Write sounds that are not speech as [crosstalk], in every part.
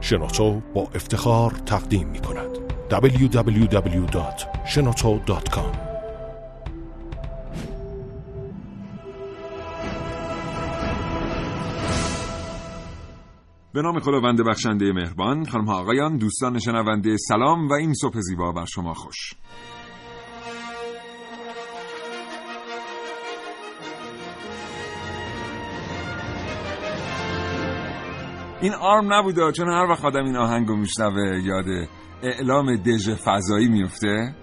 شنوتو با افتخار تقدیم می کند. www.shenoto.com به نام خداوند بخشنده مهربان خانم آقایان دوستان شنونده سلام و این صبح زیبا بر شما خوش. این آرم نبوده چون هر وقت آدم این آهنگو میشنوه یاد اعلام دژ فضایی میفته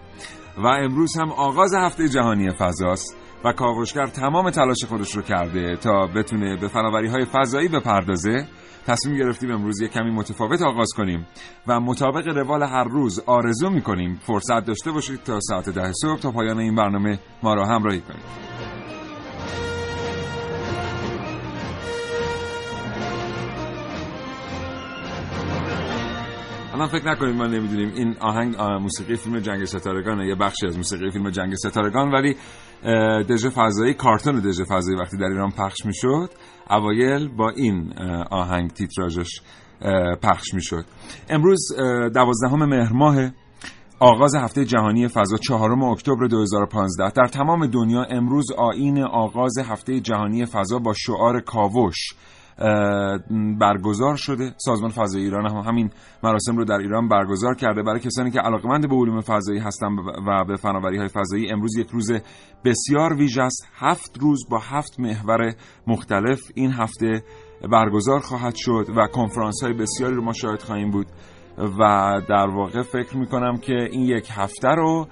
و امروز هم آغاز هفته جهانی فضاست و کاوشگر تمام تلاش خودش رو کرده تا بتونه به فناوری های فضایی بپردازه. تصمیم گرفتیم امروز یک کمی متفاوت آغاز کنیم و مطابق روال هر روز آرزو می‌کنیم فرصت داشته باشید تا ساعت ده صبح تا پایان این برنامه ما را همراهی کنید. الان فکر نکنید ما نمی‌دونیم این آهنگ موسیقی فیلم جنگ ستارگان یه بخشی از موسیقی فیلم جنگ ستارگان ولی دژ فضایی کارتون دژ فضایی وقتی در ایران پخش می‌شد اوایل با این آهنگ تیتراژش پخش می‌شد. امروز دوازدهم مهر ماه آغاز هفته جهانی فضا چهارم اکتبر 2015 در تمام دنیا امروز آین آغاز هفته جهانی فضا با شعار کاوش. برگزار شده. سازمان فضای ایران هم همین مراسم رو در ایران برگزار کرده برای کسانی که علاقمند به علوم فضایی هستن و به فناوری های فضایی امروز یک روز بسیار ویژه است. هفت روز با هفت محور مختلف این هفته برگزار خواهد شد و کنفرانس های بسیاری رو ما شاهد خواهیم بود. و در واقع فکر می‌کنم که این یک هفته رو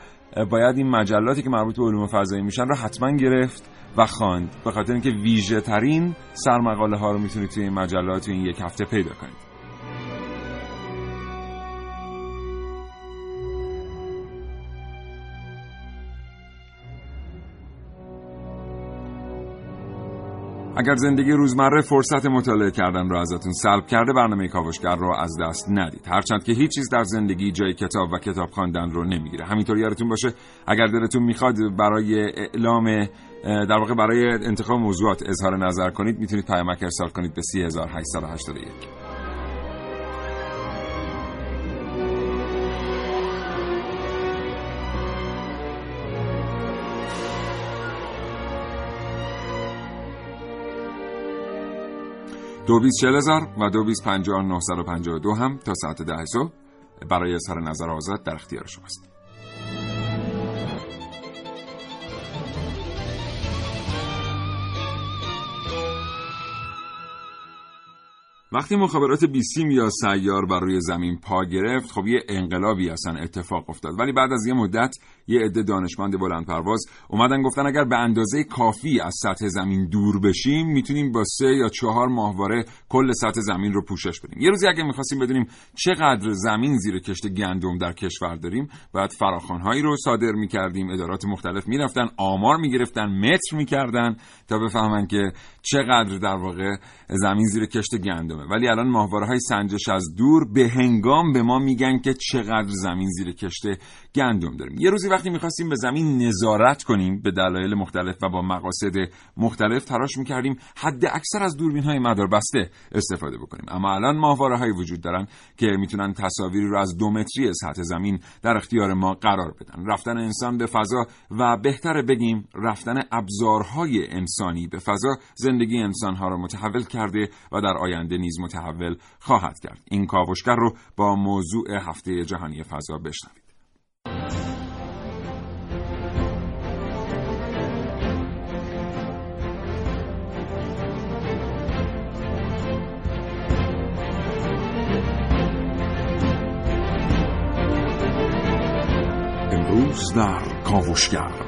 باید این مجلاتی که مربوط به علوم فضایی میشن رو حتما گرفت و خواند. به خاطر اینکه ویژه ترین سرمقاله ها رو می‌تونید توی این مجلات توی این یک هفته پیدا کنید. اگر زندگی روزمره فرصت مطالعه کردن رو ازتون سلب کرده برنامه کاوشگر رو از دست ندید. هرچند که هیچ چیز در زندگی جای کتاب و کتاب خواندن رو نمی‌گیره. همینطور یادتون باشه اگر دلتون می‌خواد برای اعلام در واقع برای انتخاب موضوعات اظهار نظر کنید می‌تونید پیامک ارسال کنید به 3881 دو بیس و دو بیس هم تا ساعت ده صبح برای اظهار نظر آزاد در اختیار شماست. وقتی مخابرات بیسیم یا سیار بر روی زمین پا گرفت خب یه انقلابی اصلا اتفاق افتاد. ولی بعد از یه مدت یه عده دانشمند بلند پرواز اومدن گفتن اگر به اندازه کافی از سطح زمین دور بشیم می‌تونیم با سه یا چهار ماهواره کل سطح زمین رو پوشش بدیم. یه روزی اگه می‌خواستیم بدونیم چقدر زمین زیر کشت گندم در کشور داریم باید فراخوانهایی رو صادر می‌کردیم ادارات مختلف می‌رفتن آمار می‌گرفتن متر می‌کردن تا بفهمن که چقدر در واقع زمین زیر کشت گندمه. ولی الان ماهواره های سنجش از دور به هنگام به ما میگن که چقدر زمین زیر کشت گندم داریم. یه روزی وقتی می‌خواستیم به زمین نظارت کنیم به دلایل مختلف و با مقاصد مختلف تلاش می‌کردیم حد اکثر از دوربین های مدار بسته استفاده بکنیم. اما الان ماهواره های وجود دارن که می‌تونن تصاویری رو از دو متری سطح زمین در اختیار ما قرار بدن. رفتن انسان به فضا و بهتر بگیم رفتن ابزارهای انسانی به فضا زندگی انسانها را متحول کرده و در آینده نیز متحول خواهد کرد. این کاوشگر رو با موضوع هفته جهانی فضا بشنوید. امروز در کاوشگر.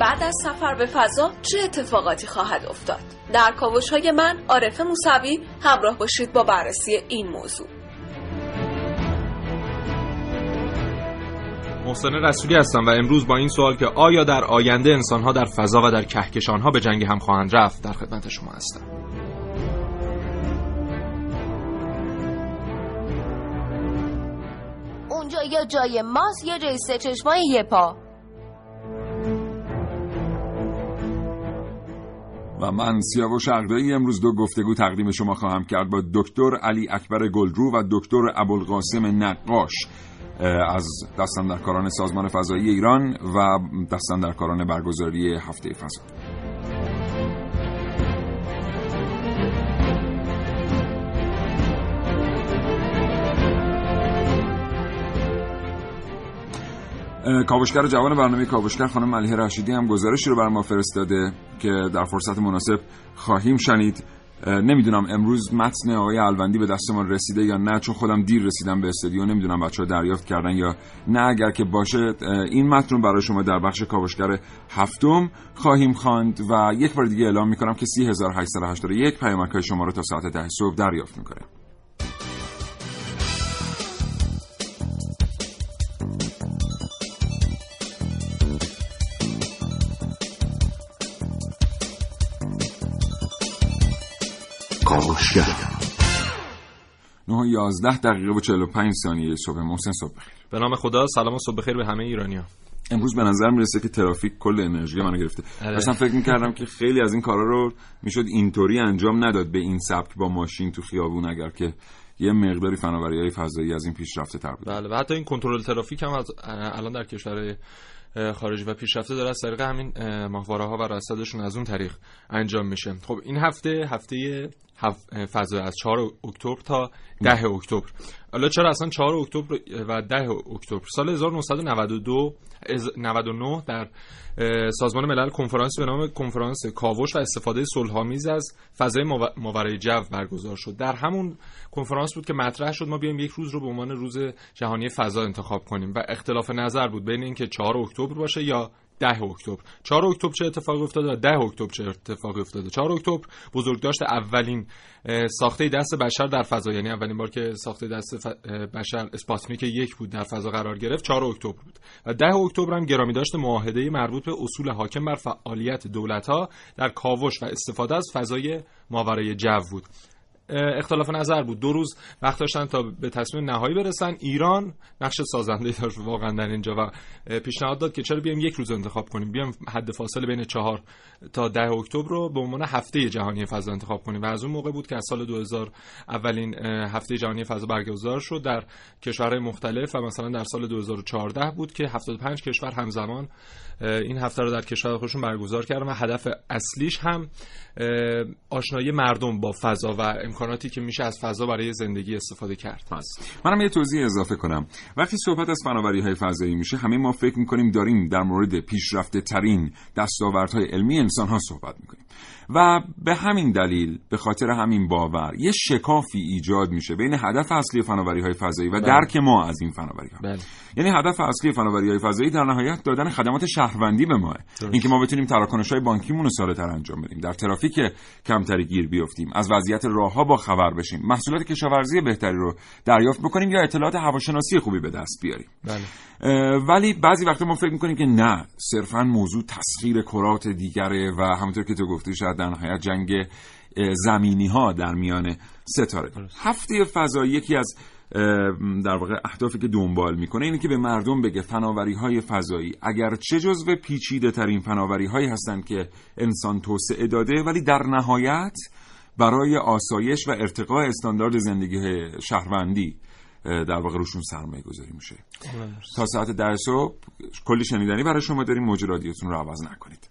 بعد از سفر به فضا چه اتفاقاتی خواهد افتاد؟ در کاوش های من عارف موسوی همراه باشید با بررسی این موضوع. محسن رسولی هستم و امروز با این سوال که آیا در آینده انسانها در فضا و در کهکشانها به جنگ هم خواهند رفت در خدمت شما هستم. اونجا یه جای ماست یه جای سه چشمای یه پا. و من سیاوش عقدایی امروز دو گفتگو تقدیم شما خواهم کرد با دکتر علی اکبر گلرو و دکتر ابوالقاسم نقاش از دستندرکاران سازمان فضایی ایران و دستندرکاران برگزاری هفته فضا. کاوشگر جوان برنامه کاوشگر خانم ملیحه رشیدی هم گزارشی رو بر ما فرستاده که در فرصت مناسب خواهیم شنید. نمی‌دونم امروز متن آقای الوندی به دست ما رسیده یا نه چون خودم دیر رسیدم به استودیو. نمی‌دونم بچه ها دریافت کردن یا نه. اگر که باشه این متن رو برای شما در بخش کاوشگر هفتم خواهیم خواند و یک بار دیگه اعلام می‌کنم که 3881 پیامک های شما رو تا ساعت ده صبح دریافت می‌کنه 9 11 دقیقه و 45 ثانیه صبح. محسن صبح بخیر. به نام خدا سلام و صبح بخیر به همه ایرانیا امروز به نظر می‌رسه که ترافیک کل انرژی منو گرفته. اصلا فکر می‌کردم که خیلی از این کارا رو می‌شد اینطوری انجام نداد به این سبک با ماشین تو خیابون اگر که یه مقداری فناوری های فضایی از این پیشرفته تر بود بله و حتی این کنترل ترافیک هم از الان در کشور خارجی و پیشرفته داره. از طریق همین ماهواره ها و رصدشون از اون طریق انجام میشه. خب این هفته هفته فضا از 4 اکتبر تا 10 اکتبر. حالا چرا اصلا 4 اکتبر و 10 اکتبر؟ سال 1992 99 در سازمان ملل کنفرانس به نام کنفرانس کاوش و استفاده صلحآمیز از فضای ماورای جو برگزار شد. در همون کنفرانس بود که مطرح شد ما بیایم یک روز رو به عنوان روز جهانی فضا انتخاب کنیم و اختلاف نظر بود بین اینکه 4 اکتبر باشه یا 10 اکتبر. 4 اکتبر چه اتفاقی افتاده؟ و 10 اکتبر چه اتفاقی افتاده؟ 4 اکتبر بزرگداشت اولین ساخته دست بشر در فضا. یعنی اولین بار که ساخته دست بشر اسپاتنیک یک بود در فضا قرار گرفت 4 اکتبر بود. و 10 اکتبر هم گرامی داشت معاهده مربوط به اصول حاکم بر فعالیت دولت ها در کاوش و استفاده از فضای ماورای جو بود. اختلاف نظر بود. دو روز وقت داشتن تا به تصمیم نهایی برسن. ایران نقش سازنده داشت واقعا در اینجا و پیشنهاد داد که چرا بیایم یک روز انتخاب کنیم. بیایم حد فاصله بین چهار تا ده اکتبر رو به عنوان هفته جهانی فضا انتخاب کنیم. و از اون موقع بود که از سال 2000 اولین هفته جهانی فضا برگزار شد در کشورهای مختلف و مثلا در سال 2014 بود که 75 کشور همزمان این هفته رو در کشور خودشون برگزار کردن و هدف اصلیش هم آشنایی مردم با فضا و امکاناتی که میشه از فضا برای زندگی استفاده کرد. منم یه توضیح اضافه کنم. وقتی صحبت از فناوری های فضایی میشه همه ما فکر می‌کنیم داریم در مورد پیشرفته ترین دستاوردهای علمی انسان ها صحبت می‌کنیم. و به همین دلیل به خاطر همین باور یه شکافی ایجاد میشه بین هدف اصلی فناوری های فضایی و بله. درک ما از این فناوری ها بله. یعنی هدف اصلی فناوری های فضایی در نهایت دادن خدمات شهروندی به ماه اینکه ما بتونیم تراکنش های بانکیمون رو ساده‌تر انجام بدیم. در ترافیک کمتری گیر بیفتیم. از وضعیت راهها با خبر بشیم. محصولات کشاورزی بهتری رو دریافت بکنیم یا اطلاعات هواشناسی خوبی به دست بیاریم. بله. ولی بعضی وقتا ما فکر می‌کنیم که نه صرفا موضوع تسخیر کرات دیگره و همونطور که تو گفتی شاید در نهایت جنگ زمینی ها در میان ستاره. هفته فضایی یکی از در واقع اهدافی که دنبال می‌کنه اینه که به مردم بگه فناوری های فضایی اگر چه جزو پیچیده ترین فناوری هایی هستند که انسان توسعه داده ولی در نهایت برای آسایش و ارتقاء استاندارد زندگی شهروندی در واقع روشون سرمایه گذاری میشه. تا ساعت ده صبح کلی شنیدنی برای شما داریم. موج رادیوتون رو عوض نکنید.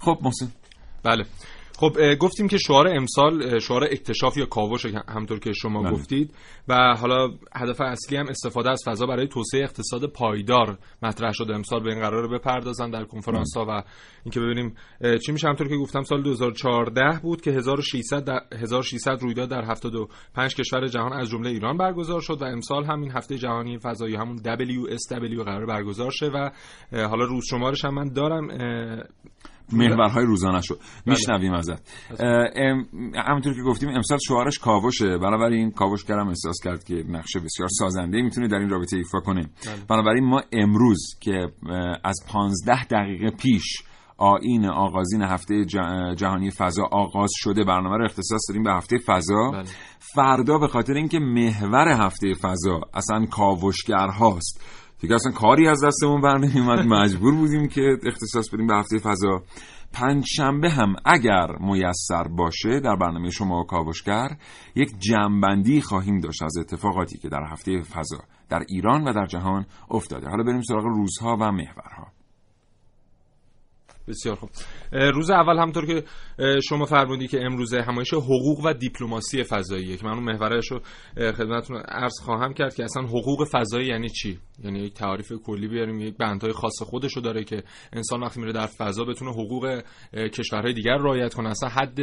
خب محسن. بله. خب گفتیم که شعار امسال شعار اکتشاف یا کاوش همطور که شما بله. گفتید و حالا هدف اصلی هم استفاده از فضا برای توسعه اقتصاد پایدار مطرح شده. امسال به این قرار بپردازن در کنفرانس ها و اینکه ببینیم چی میشه. همطور که گفتم سال 2014 بود که 1600 در 1600 رویداد در 75 کشور جهان از جمله ایران برگزار شد و امسال هم این هفته جهانی فضایی همون WSW قرار برگزار شه و حالا روز شمارش هم من دارم محورهای روزانه شد میشنویم ازت. همونطور که گفتیم امسال شعارش کاوشه. بنابراین کاوشگرم احساس کرد که نقشه بسیار سازنده می‌تونه در این رابطه ایفا کنه. بنابراین ما امروز که از پانزده دقیقه پیش آین آغازین هفته جهانی فضا آغاز شده برنامه رو اختصاص داریم به هفته فضا. بله. فردا به خاطر اینکه محور هفته فضا اصلا کاوشگر هاست دیگه اصلا کاری از دستمون بر نمیومد مجبور بودیم که اختصاص بدیم به هفته فضا. پنج شنبه هم اگر میسر باشه در برنامه شما کاوشگر یک جمعبندی خواهیم داشت از اتفاقاتی که در هفته فضا در ایران و در جهان افتاده. حالا بریم سراغ روزها و محورها. بسیار خوب. روز اول همطور که شما فرمودی که امروز همایش حقوق و دیپلماسی فضاییه که من اون محورش رو خدمتتون عرض خواهم کرد که اصلا حقوق فضایی یعنی چی؟ یعنی یک تعریف کلی بیاریم یک بندهای خاص خودش رو داره که انسان وقتی میره در فضا بتونه حقوق کشورهای دیگر رعایت کنه. اصلا حد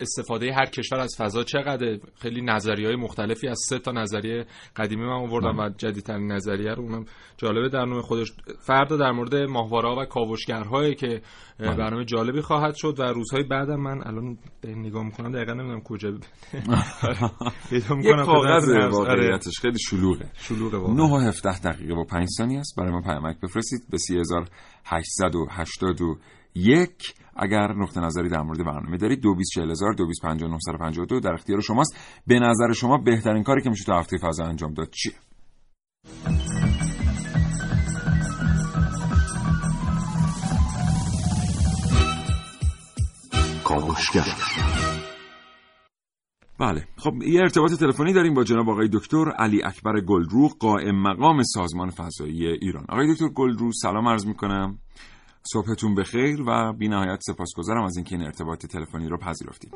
استفاده هر کشور از فضا چقدر خیلی نظریه های مختلفی از سه تا نظریه قدیمی من آوردم و جدیدترین نظریه رو اونم جالبه در نوع خودش. فردا در مورد ماهواره و کاوشگرهایی که برنامه جالبی خواهد شد و روزهای بعدم من الان نگاه می‌کنم دقیقا نمی‌دونم کجا پیدا [laughs] می‌کنم. کاغذ واقعیتش خیلی شلوغه. شلوغه 9 و 17 دقیقه با 5 ثانیه است. برای ما پیامک بفرستید. به 3881 اگر نقطه نظری در مورد برنامه دارید 224000 در اختیار شماست. به نظر شما بهترین کاری که میشه تو هفته فضا انجام داد چیه؟ بله. خب یه ارتباط تلفنی داریم با جناب آقای دکتر علی اکبر گلرو قائم مقام سازمان فضایی ایران. آقای دکتر گلرو سلام عرض می‌کنم. صبحتون بخیر و بی نهایت سپاسگزارم از اینکه این ارتباط تلفنی رو پذیرفتید.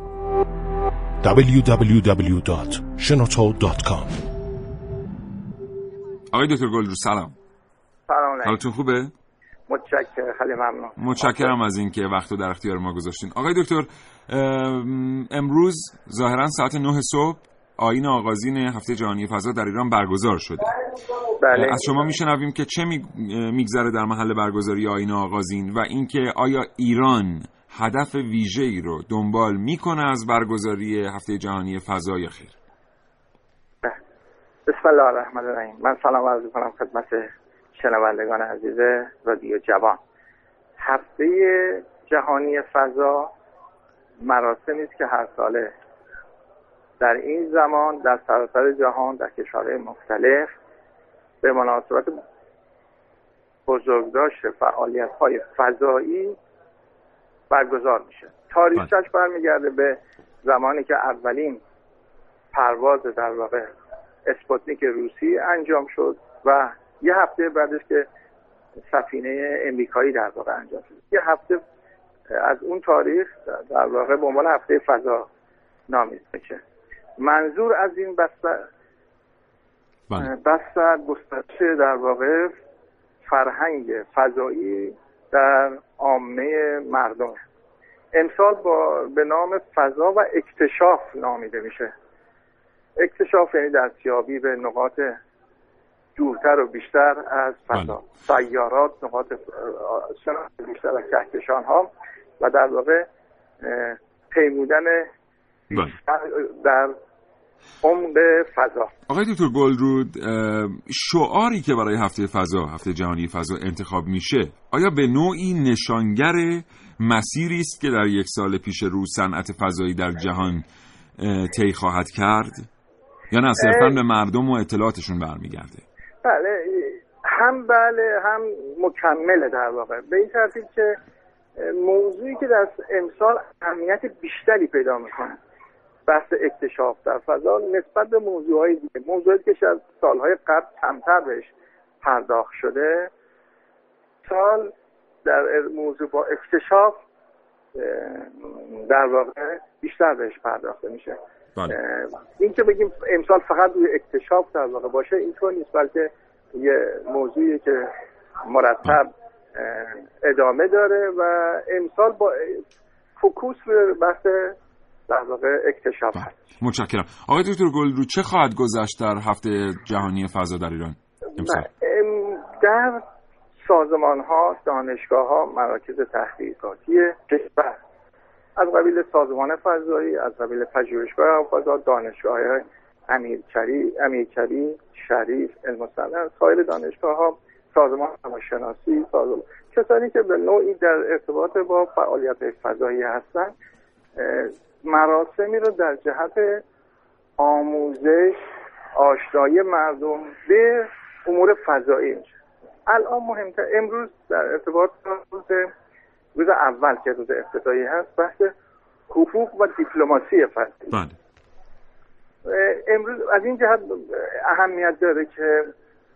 www.shenoto.com آقای دکتر گلرو سلام. سلام علیکم. حالتون خوبه؟ متشکرم خیلی ممنون. متشکرم از اینکه وقت رو در اختیار ما گذاشتین. آقای دکتر امروز ظاهرا ساعت 9 صبح آین آغازین هفته جهانی فضا در ایران برگزار شده. بله. از شما میشنویم که چه میگذره در محل برگزاری آین آغازین و اینکه آیا ایران هدف ویژه ای رو دنبال می‌کنه از برگزاری هفته جهانی فضا یا خیر بسم الله الرحمن الرحیم. من سلام عرض کنم خدمت شنوندگان عزیز رادیو جوان. هفته جهانی فضا مراسمی است که هر ساله در این زمان در سراسر جهان در کشورهای مختلف به مناسبت بزرگداشت فعالیت های فضایی برگزار میشه. تاریخش برمیگرده به زمانی که اولین پرواز در واقع اسپوتنیک روسی انجام شد و یه هفته بعدش که سفینه امریکایی در واقع انجام شد. یه هفته از اون تاریخ در واقع به عنوان هفته فضا نامیده میشه. منظور از این بستر بستر گسترش در واقع فرهنگ فضایی در عامه مردم. امسال با به نام فضا و اکتشاف نامیده میشه. اکتشاف یعنی دستیابی به نقاط دورتر و بیشتر از فضا. سیارات نقاط بیشتر از کهکشان ها و در واقع پیمودن در عمق فضا. آقای دکتر گلرود شعاری که برای هفته فضا هفته جهانی فضا انتخاب میشه آیا به نوعی نشانگر مسیری است که در یک سال پیش رو صنعت فضایی در جهان طی خواهد کرد؟ یا نه صرفا به مردم و اطلاعاتشون برمیگرده؟ بله هم بله هم مکمله در واقع. به این ترتیب که موضوعی که در امسال اهمیت بیشتری پیدا می‌کنه. بحث اکتشاف در فضا نسبت به موضوعهای دیگه موضوعی که از سالهای قبل کمتر بهش پرداخت شده سال در موضوع با اکتشاف در واقع بیشتر بهش پرداخته میشه بله. این که بگیم امسال فقط روی اکتشاف در واقع باشه اینطور نیست بلکه یه موضوعی که مرتب ادامه داره و امسال با فکوس به بحث در واقع اکتشاف هست. متشکرم. آقای دکتر گلرو چه خواهد گذشت در هفته جهانی فضا در ایران امسال؟ در سازمان ها دانشگاه ها مراکز تحقیقاتی کشور از قبیل سازمان فضایی از قبیل پژوهشگاه فضا دانشگاه های امیرکری امیرکری شریف علم سایر دانشگاه ها سازمان هواشناسی سازمان کسانی که به نوعی در ارتباط با فعالیت فضایی هستند مراسمی رو در جهت آموزش آشنایی مردم به امور فضایی میشه. الان مهمتر امروز در ارتباط روز روز اول که روز افتتاحی هست بحث حقوق و دیپلماسی فضایی. بله. امروز از این جهت اهمیت داره که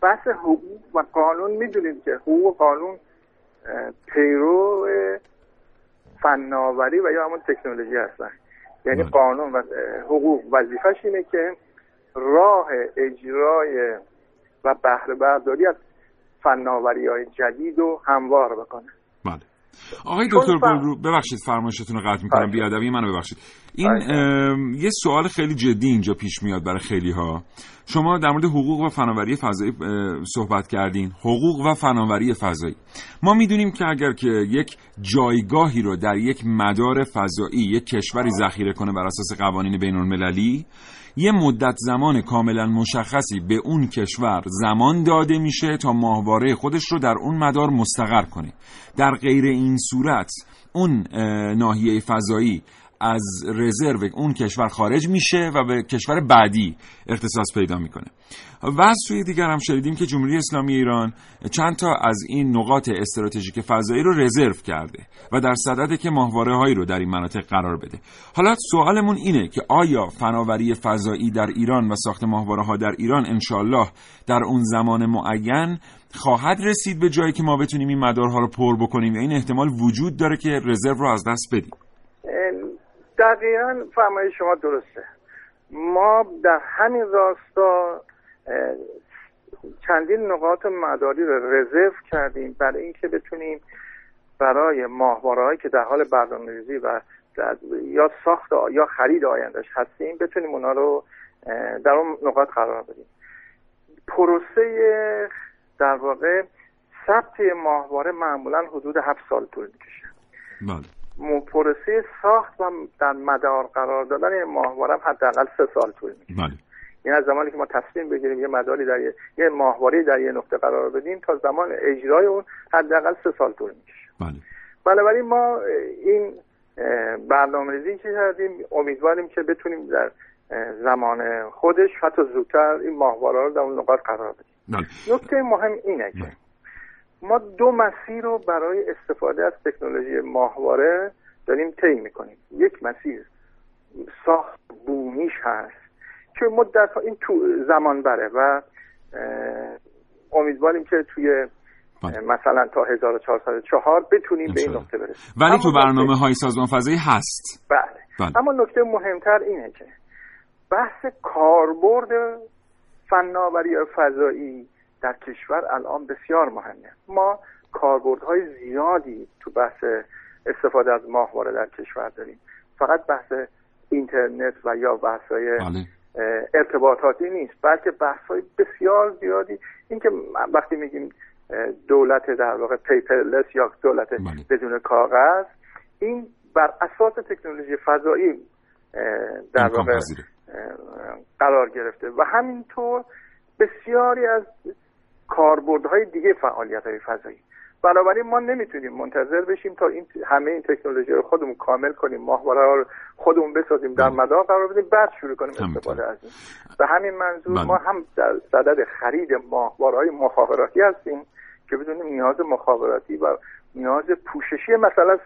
بحث حقوق و قانون می‌دونید که حقوق و قانون پیرو فناوری و یا همون تکنولوژی هستن. یعنی بله. قانون و حقوق وظیفش اینه که راه اجرای و بهره برداری از فناوری های جدید و هموار بکنه آقای چون دکتر گلرو ببخشید فرمایشتون رو قطع می‌کنم. بیادبی منو ببخشید. این یه سوال خیلی جدی اینجا پیش میاد برای خیلی ها شما در مورد حقوق و فناوری فضایی صحبت کردین. حقوق و فناوری فضایی. ما می‌دونیم که اگر که یک جایگاهی رو در یک مدار فضایی یک کشوری ذخیره کنه بر اساس قوانین بین المللی یه مدت زمان کاملا مشخصی به اون کشور زمان داده میشه تا ماهواره خودش رو در اون مدار مستقر کنه. در غیر این صورت اون ناحیه فضایی از رزرو اون کشور خارج میشه و به کشور بعدی اختصاص پیدا می‌کنه. و از سوی دیگر هم شنیدیم که جمهوری اسلامی ایران چند تا از این نقاط استراتژیک فضایی رو رزرو کرده و در صدده که ماهواره هایی رو در این مناطق قرار بده. حالا سوالمون اینه که آیا فناوری فضایی در ایران و ساخت ماهواره ها در ایران انشالله در اون زمان معین خواهد رسید به جایی که ما بتونیم این مدارها رو پر بکنیم و این احتمال وجود داره که رزرو رو از دست بدیم؟ دقیقا فرمایش شما درسته. ما در همین راستا چندین نقاط مداری رو رزرو کردیم برای اینکه بتونیم برای ماهوارهایی که در حال برنامه‌ریزی و یا ساخت یا خرید آیندهش هستیم بتونیم اونا رو در اون نقاط قرار بدیم. پروسه در واقع ثبت ماهواره معمولا حدود هفت سال طول می‌کشه. بله. پروسه ساخت و در مدار قرار دادن این ماهواره حداقل سه سال طول می‌کشه. بله. یعنی از زمانی که ما تصمیم بگیریم یه مداری در یه, یه ماهواره در یه نقطه قرار بدیم تا زمان اجرای اون حداقل سه سال طول می‌کشه. بله. بنابراین ما این برنامه ریزی که کردیم امیدواریم که بتونیم در زمان خودش حتی زودتر این ماهواره رو در اون نقاط قرار بدیم. بله. نکته مهم اینه که. ما دو مسیر رو برای استفاده از تکنولوژی ماهواره داریم طی می‌کنیم یک مسیر ساخت بومیش هست که مدت ها این تو زمان بره و امیدواریم که توی بله. مثلا تا 1404 بتونیم به این. نقطه برسیم ولی تو برنامه های سازمان فضایی هست بله. بله. اما نکته مهمتر اینه که بحث کاربرد فناوری فضایی در کشور الان بسیار مهمه. ما کاربردهای زیادی تو بحث استفاده از ماهواره در کشور داریم. فقط بحث اینترنت و یا بحث‌های بله. ارتباطاتی نیست بلکه بحث‌های بسیار زیادی. اینکه وقتی میگیم دولت در واقع پیپرلس یا دولت بله. بدون کاغذ این بر اساس تکنولوژی فضایی در واقع قرار گرفته. و همینطور بسیاری از کاربردهای دیگه فعالیت های فضایی بنابراین ما نمی‌تونیم منتظر بشیم تا این همه این تکنولوژی رو خودمون کامل کنیم ماهواره رو خودمون بسازیم در بله. مدار قرار بدیم بعد شروع کنیم. استفاده از این به همین منظور بله. ما هم در صدد خرید ماهواره های مخابراتی هستیم که بدونیم نیاز مخابراتی و نیاز پوششی مثلا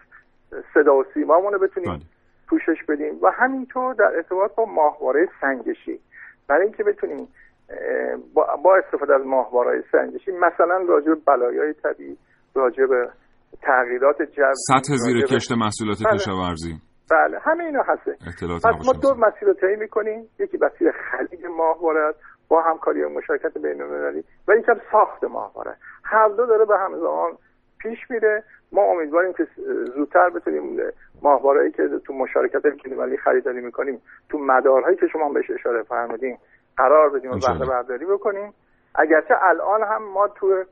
صدا و سیمامون رو بتونیم بله. پوشش بدیم و همینطور در ارتباط با ماهواره سنجشی برای اینکه بتونیم با, استفاده از ماهواره سنجشی مثلا راجع به بلایای طبیعی راجع به تغییرات جو سطح زیر کشت محصولات بله. کشاورزی بله همه اینا هسته. اطلاعات پس ما. دو مسیر رو طی می‌کنیم. یکی مسیر خرید ماهواره با همکاری و مشارکت بین المللی و یکم ساخت ماهواره. هر دو داره به هم زمان پیش میره. ما امیدواریم که زودتر بتونیم ماهوارهایی که تو مشارکت بین‌المللی خریداری می‌کنیم تو مدارهایی که شما بهش اشاره فرمودین قرار بدیم و. بهره برداری بکنیم. اگرچه الان هم ما تو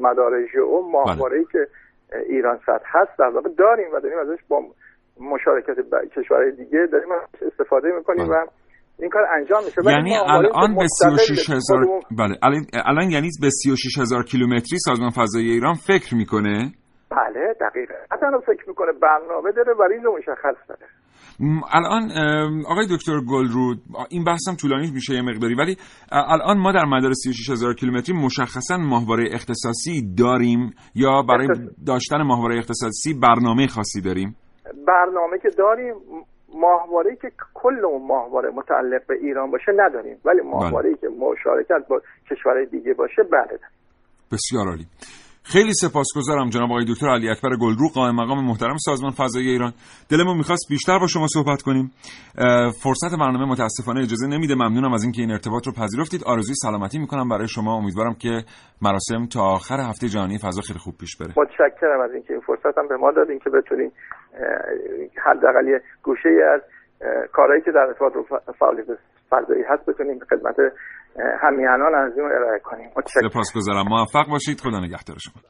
مدار ژئو ماهواره که ایران سطح هست در واقع داریم و داریم ازش با مشارکت کشورهای دیگه داریم استفاده می‌کنیم بله. و این کار انجام میشه. یعنی الان به 36 هزار بله. الان, یعنی به 36 هزار کیلومتری سازمان فضایی ایران فکر می‌کنه؟ بله دقیقه حتی فکر می‌کنه برنامه داره و ریز مشخص داره. الان آقای دکتر گلرود این بحثم طولانی میشه یه مقداری ولی الان ما در مدار 36 هزار کیلومتری مشخصا ماهواره اختصاصی داریم یا برای. داشتن ماهواره اختصاصی برنامه خاصی داریم؟ برنامه که داریم ماهواره که کل اون ماهواره متعلق به ایران باشه نداریم ولی ماهواره که مشارکت با کشورهای دیگه باشه بله. بسیار عالی. خیلی سپاسگزارم جناب آقای دکتر علی اکبر گلرو قائم مقام محترم سازمان فضایی ایران. دلمون می‌خواست بیشتر با شما صحبت کنیم. فرصت برنامه متاسفانه اجازه نمیده. ممنونم از اینکه این ارتباط رو پذیرفتید. آرزوی سلامتی می‌کنم برای شما. امیدوارم که مراسم تا آخر هفته جهانی فضا خیلی خوب پیش بره. متشکرم از اینکه این فرصت هم به ما دادین که بتونیم حداقل گوشه از کارهایی که در ارتباط فعالیت فضایی هست بتونیم خدمت اه، همیهنان از این ارائه کنیم. سپاسگزارم. موفق باشید. خدا نگهدار شما.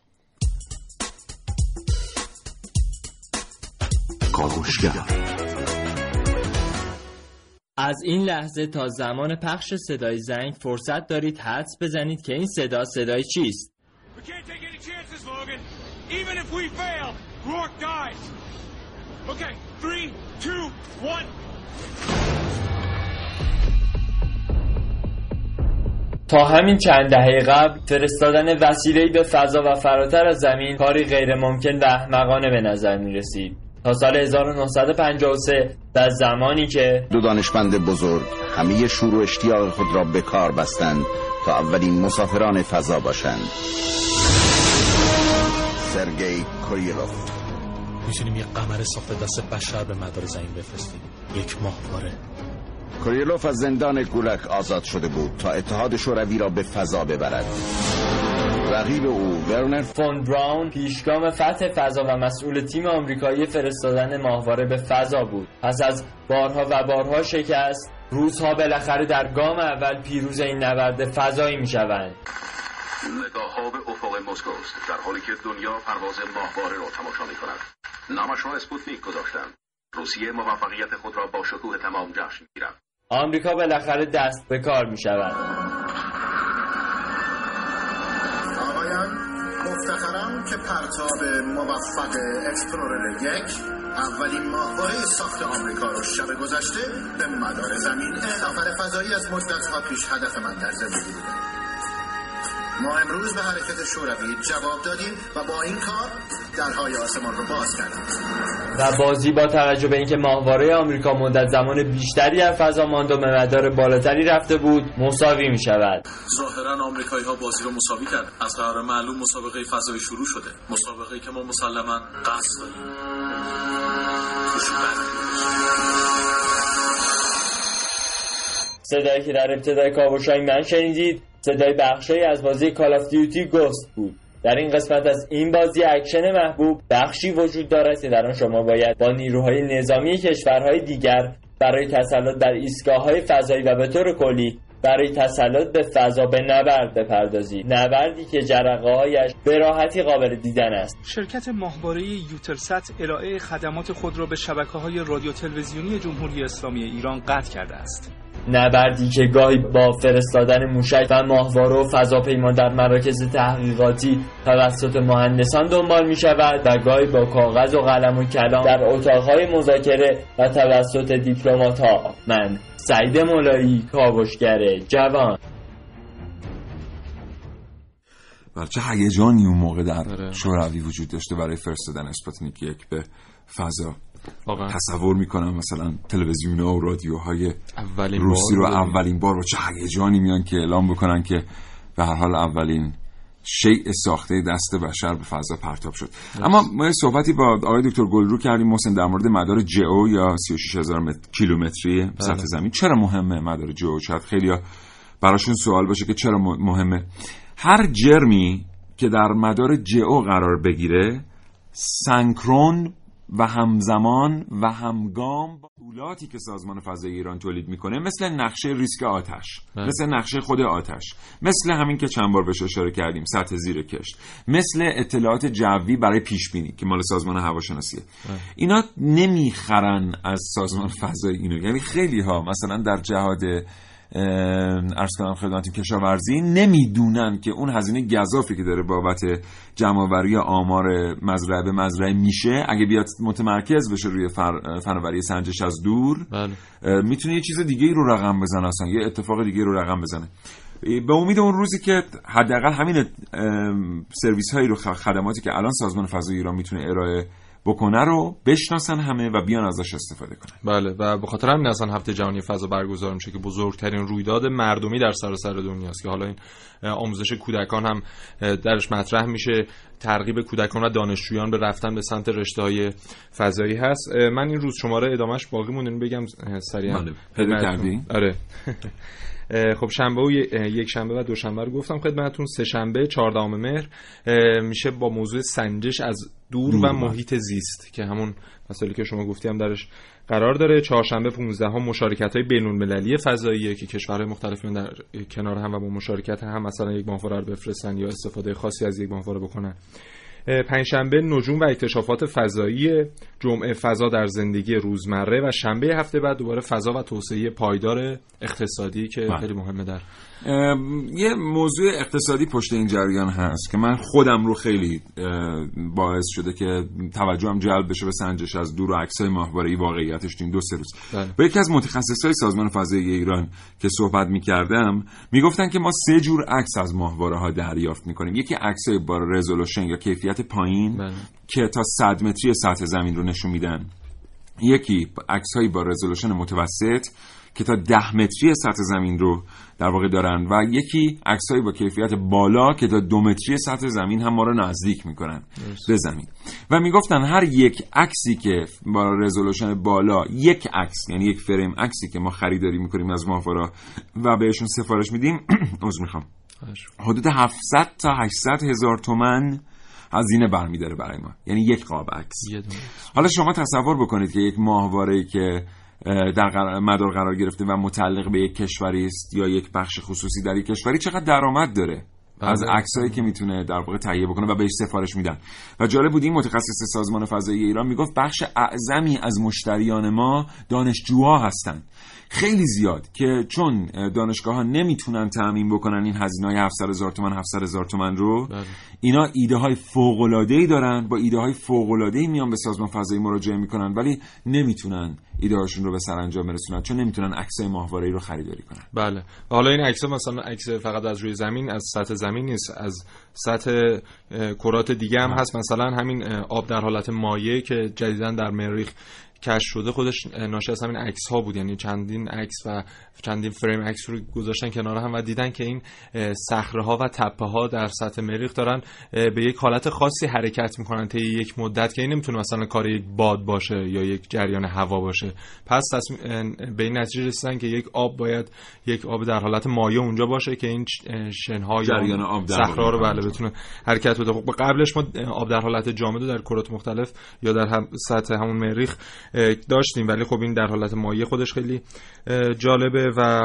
از این لحظه تا زمان پخش صدای زنگ فرصت دارید حدس بزنید که این صدا صدای چیست. Okay, three, two, one. تا همین چند دهه قبل فرستادن وسیله‌ای به فضا و فراتر از زمین کاری غیر ممکن و احمقانه به نظر می رسید تا سال 1953 در زمانی که دو دانشمند بزرگ همه شور و اشتیاق خود را به کار بستند تا اولین مسافران فضا باشند. سرگئی کوریلوف می‌تونیم یک قمر ساخت دست بشر به مدار زمین بفرستیم. یک ماهواره کوریلوف از زندان گولک آزاد شده بود تا اتحاد شوروی را به فضا ببرد. رقیب او ورنر فون براون پیشگام فتح فضا و مسئول تیم آمریکایی فرستادن ماهواره به فضا بود. پس از بارها و بارها شکست روزها بالاخره در گام اول پیروز این نبرد فضایی می‌شوند. نگاه ها به افق مسکو است در حالی که دنیا پرواز ماهواره را تماشا می کند نامش را اسپوتنیک گذاشتند. روسیه موفقیت خود را با شکوه تمام جشن می‌گیرد. آمریکا بالاخره دست به کار می شود آقایان مفتخرم که پرتاب موفق اکسپلورر یک اولین ماهواره ساخت آمریکا رو شب گذشته به مدار زمین. سفر فضایی از مدتها پیش هدف من در زندگی بوده. ما امروز به حرکت شوروی جواب دادیم و با این کار درهای آسمان رو باز کردیم. و بازی با توجه به اینکه ماهواره آمریکا مدت زمان بیشتری در فضا ماند و به مدار بالاتری رفته بود مساوی می شود ظاهرا آمریکایی ها بازی رو مساوی کرد از قرار معلوم مسابقه فضایی شروع شده. مسابقه که ما مسلما قصد داریم. صدایی که در ابتدای کاوشای من شنیدید. صدای بخشی از بازی Call of Duty Ghosts بود. در این قسمت از این بازی اکشن محبوب بخشی وجود دارد که در آن شما باید با نیروهای نظامی کشورهای دیگر برای تسلط بر ایستگاه‌های فضایی و به طور کلی برای تسلط به فضا به نبرد بپردازید. نبردی که جرقه‌هایش به راحتی قابل دیدن است. شرکت ماهواره یوترست ارائه خدمات خود را به شبکه های رادیو تلویزیونی جمهوری اسلامی ایران قطع کرده است. نبردی که گاهی با فرستادن موشک و ماهواره و فضاپیما در مراکز تحقیقاتی توسط مهندسان دنبال می شود و گاهی با کاغذ و قلم و کلام در اتاقهای مذاکره و توسط دیپلمات ها من سعید مولایی کاوشگر جوان. بله چه هیجانی اون موقع در شوروی وجود داشته برای فرستادن اسپوتنیک یک به فضا؟ واقعا. تصور می‌کنم مثلا تلویزیون ها و رادیوهای اولین روسی رو اولین بار با چه هیجانی میان که اعلام بکنن که به هر حال اولین شیء ساخته دست بشر به فضا پرتاب شد. اما ما یه صحبتی با آقای دکتر گلرو کردیم محسن در مورد مدار جئو یا 36000 متر- کیلومتری سطح بله. زمین. چرا مهمه مدار جئو شاید خیلی براشون سوال باشه که چرا مهمه. هر جرمی که در مدار جئو قرار بگیره سنکرون و همزمان و همگام با طولاتی که سازمان فضایی ایران تولید می‌کنه مثل نقشه ریسک آتش بله. مثل نقشه خود آتش مثل همین که چند بار بهش اشاره کردیم سطح زیر کشت مثل اطلاعات جوی برای پیش بینی که مال سازمان هواشناسیه. اینا نمی‌خرن از سازمان فضایی اینو. یعنی خیلی ها مثلا در جهاد ارز کنم خدمت کشاورزی نمی‌دونن که اون هزینه گذافی که داره بابت جمعآوری آمار مزرعه به مزرعه میشه اگه بیاد متمرکز بشه روی. فناوری سنجش از دور بله. می‌تونه یه چیز دیگه رو رقم بزنه اصلا یه اتفاق دیگه رو رقم بزنه به امید اون روزی که حداقل همین سرویس هایی رو خدماتی که الان سازمان فضایی ایران می‌تونه ارائه بکنه رو بشناسن همه و بیان ازش استفاده کنن. بله و به خاطر همین اصلا هفته جهانی فضا برگزار میشه که بزرگترین رویداد مردمی در سراسر دنیاست که حالا این آموزش کودکان هم درش مطرح میشه. ترغیب کودکان و دانشجویان به رفتن به سمت رشته های فضایی هست. من این روز شماره ادامش باقی مونده بگم سریعا. بله. آره. [laughs] خب شنبه و یک شنبه و دوشنبه رو گفتم خدمتتون. سه شنبه 14 مهر. میشه با موضوع سنجش از دور و محیط زیست که همون مسئله که شما گفتی هم درش قرار داره. چهارشنبه 15 هم مشارکت های بین المللی فضاییه که کشورهای مختلفی در کنار هم و با مشارکت هم مثلا یک ماهواره رو بفرستن یا استفاده خاصی از یک ماهواره بکنن. پنجشنبه نجوم و اکتشافات فضایی جمعه فضا در زندگی روزمره و شنبه هفته بعد دوباره فضا و توسعه پایدار اقتصادی که بله. خیلی مهمه در یه موضوع اقتصادی پشت این جریان هست که من خودم رو خیلی باعث شده که توجهم جلب بشه به سنجش از دور و عکسای ماهواره‌ای واقعیتش این دو سه روز بله. با یکی از متخصصای سازمان فضایی ایران که صحبت می‌کردم می‌گفتن که ما سه جور عکس از ماهواره ها دریافت می‌کنیم یکی عکسای با رزولوشن یا کیفیت پایین بله. که تا 100 متری سطح زمین رو نشون میدن یکی عکسهایی با رزولوشن متوسط که تا ده متری سطح زمین رو در واقع دارن و یکی عکسهایی با کیفیت بالا که تا دو متری سطح زمین هم ما رو نزدیک می‌کنن به زمین. و می‌گفتن هر یک عکسی که با رزولوشن بالا یک عکس یعنی یک فریم عکسی که ما خریداری می‌کنیم از ماهواره و بهشون سفارش میدیم عذر می‌خوام. حدود 700 تا 800 هزار تومن هزینه برمیداره برای ما. یعنی یک قاب عکس. حالا شما تصور بکنید که یک ماهواره که در مدار قرار گرفته و متعلق به یک کشوری است یا یک بخش خصوصی در یک کشوری چقدر درآمد داره؟ بله. از عکسایی که می‌تونه در واقع تهیه بکنه و بهش سفارش میدن. و جالب بود این متخصص سازمان فضایی ایران می‌گفت بخش اعظمی از مشتریان ما دانشجوها هستند. خیلی زیاد که چون دانشگاه ها نمی‌تونن تعمین بکنن این هزینه های 700 هزار تومن 700 هزار تومن رو بله. اینا ایده های فوق العاده ای دارن با ایده های فوق العاده ای میان به سازمان فضایی مراجعه می‌کنن ولی نمی‌تونن ایده هاشون رو به سرانجام برسونن چون نمی‌تونن عکسای ماهواره ای رو خریداری کنن. بله. حالا این عکس مثلا عکس فقط از روی زمین از سطح زمین نیست از سطح کرات دیگه هم هست. مثلا همین آب در حالت مایع که جدیدا در مریخ کش شده خودش ناشی از همین عکس ها بود. یعنی چندین عکس و چندین فریم عکس رو گذاشتن کنار هم و دیدن که این صخره ها و تپه ها در سطح مریخ دارن به یک حالت خاصی حرکت می‌کنن طی یک مدت که این نمی‌تونه مثلا کار یک باد باشه یا یک جریان هوا باشه. پس به این نتیجه رسیدن که یک آب باید یک آب در حالت مایع اونجا باشه که این شنها جریان آب صخره رو بله بتونه حرکت بده. خب قبلش ما آب در حالت جامد در کرات مختلف یا در هم سطح همون مریخ داشتیم. ولی خب این در حالت مایع خودش خیلی جالبه و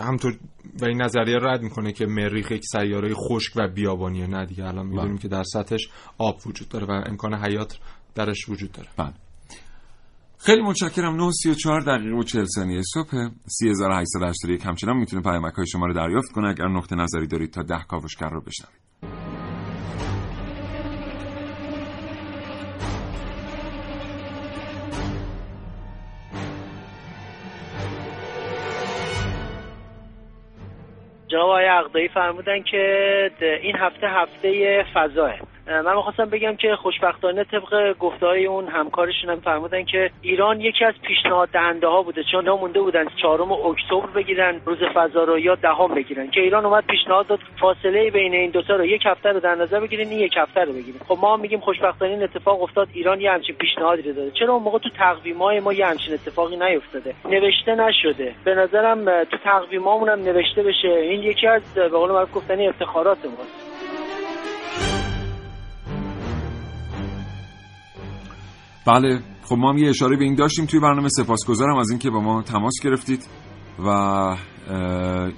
همطور و این نظریه رد می‌کنه که مریخ یک سیاره خشک و بیابانیه. نه دیگه الان می‌دونیم که در سطحش آب وجود داره و امکان حیات درش وجود داره. بله. خیلی متشکرم. 9:34 دقیقه و 40 ثانیه صبح. 3881 همچنان می‌تونه پیامک های شما رو دریافت کنه اگر نقطه نظری دارید تا 10 کاوشگر رو بشنوید. عقدایی فرمودن که این هفته هفته فضاه من می‌خواستم بگم که خوشبختانه طبق گفته های اون همکارشون هم فرمودن که ایران یکی از پیشنهاد دهنده ها بوده چون مونده بودن چهارم اکتبر بگیرن روز فضا رو یا دهم بگیرن که ایران اومد پیشنهاد داد فاصله بین این دوتا رو یک هفته رو در نظر بگیرین این یک هفته رو بگیرین. خب ما میگیم خوشبختانه این اتفاق افتاد ایران یه همچین پیشنهادی رو داده. چرا اون موقع تو تقویمای ما یه همچین اتفاقی نیفتاده؟ نوشته نشده. به نظرم تو تقویمامون هم نوشته بشه. این یکی از به قول معروف گفتنی افتخارات ماست بله خب ما هم یه اشاره به این داشتیم توی برنامه سپاسگزارم از اینکه با ما تماس گرفتید و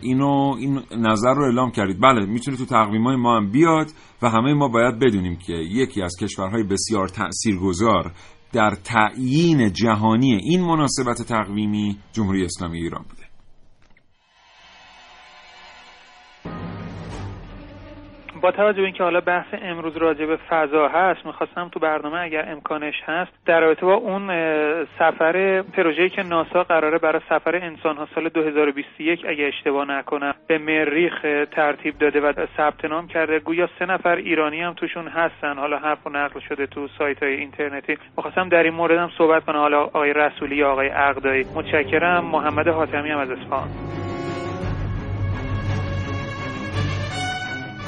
اینو این نظر رو اعلام کردید. بله می‌تونه تو تقویم های ما هم بیاد و همه ما باید بدونیم که یکی از کشورهای بسیار تاثیرگذار در تعیین جهانی این مناسبت تقویمی جمهوری اسلامی ایران بوده. با توجه به اینکه حالا بحث امروز راجع به فضا هست می‌خواستم تو برنامه اگر امکانش هست در رابطه با اون سفر پروژه‌ای که ناسا قراره برای سفر انسان ها سال 2021 اگه اشتباه نکنم به مریخ ترتیب داده و ثبت نام کرده. گویا سه نفر ایرانی هم توشون هستن. حالا حرف و نقل شده تو سایت های اینترنتی. می‌خواستم در این مورد هم صحبت کنم. حالا آقای رسولی آقای عقدایی. متشکرم. محمد حاتمی هم از اصفهان.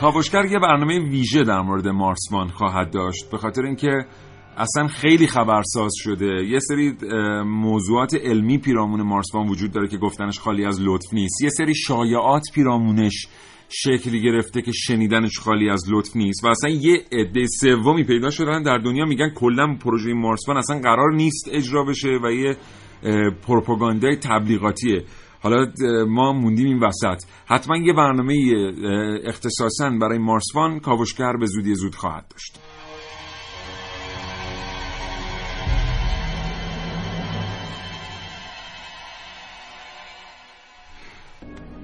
کاوشگر یه برنامه ویژه در مورد مارسمان خواهد داشت. به خاطر اینکه اصلا خیلی خبرساز شده. یه سری موضوعات علمی پیرامون مارسوان وجود داره که گفتنش خالی از لطف نیست. یه سری شایعات پیرامونش شکلی گرفته که شنیدنش خالی از لطف نیست. و اصلا یه عده سومی پیدا شدن در دنیا میگن کلا پروژه مارسوان اصلا قرار نیست اجرا بشه و یه پروپاگاندای تبلیغاتیه حالا ما موندیم این وسط. حتما یه برنامه اختصاصا برای مارسوان کاوشگر به زودی زود خواهد داشت.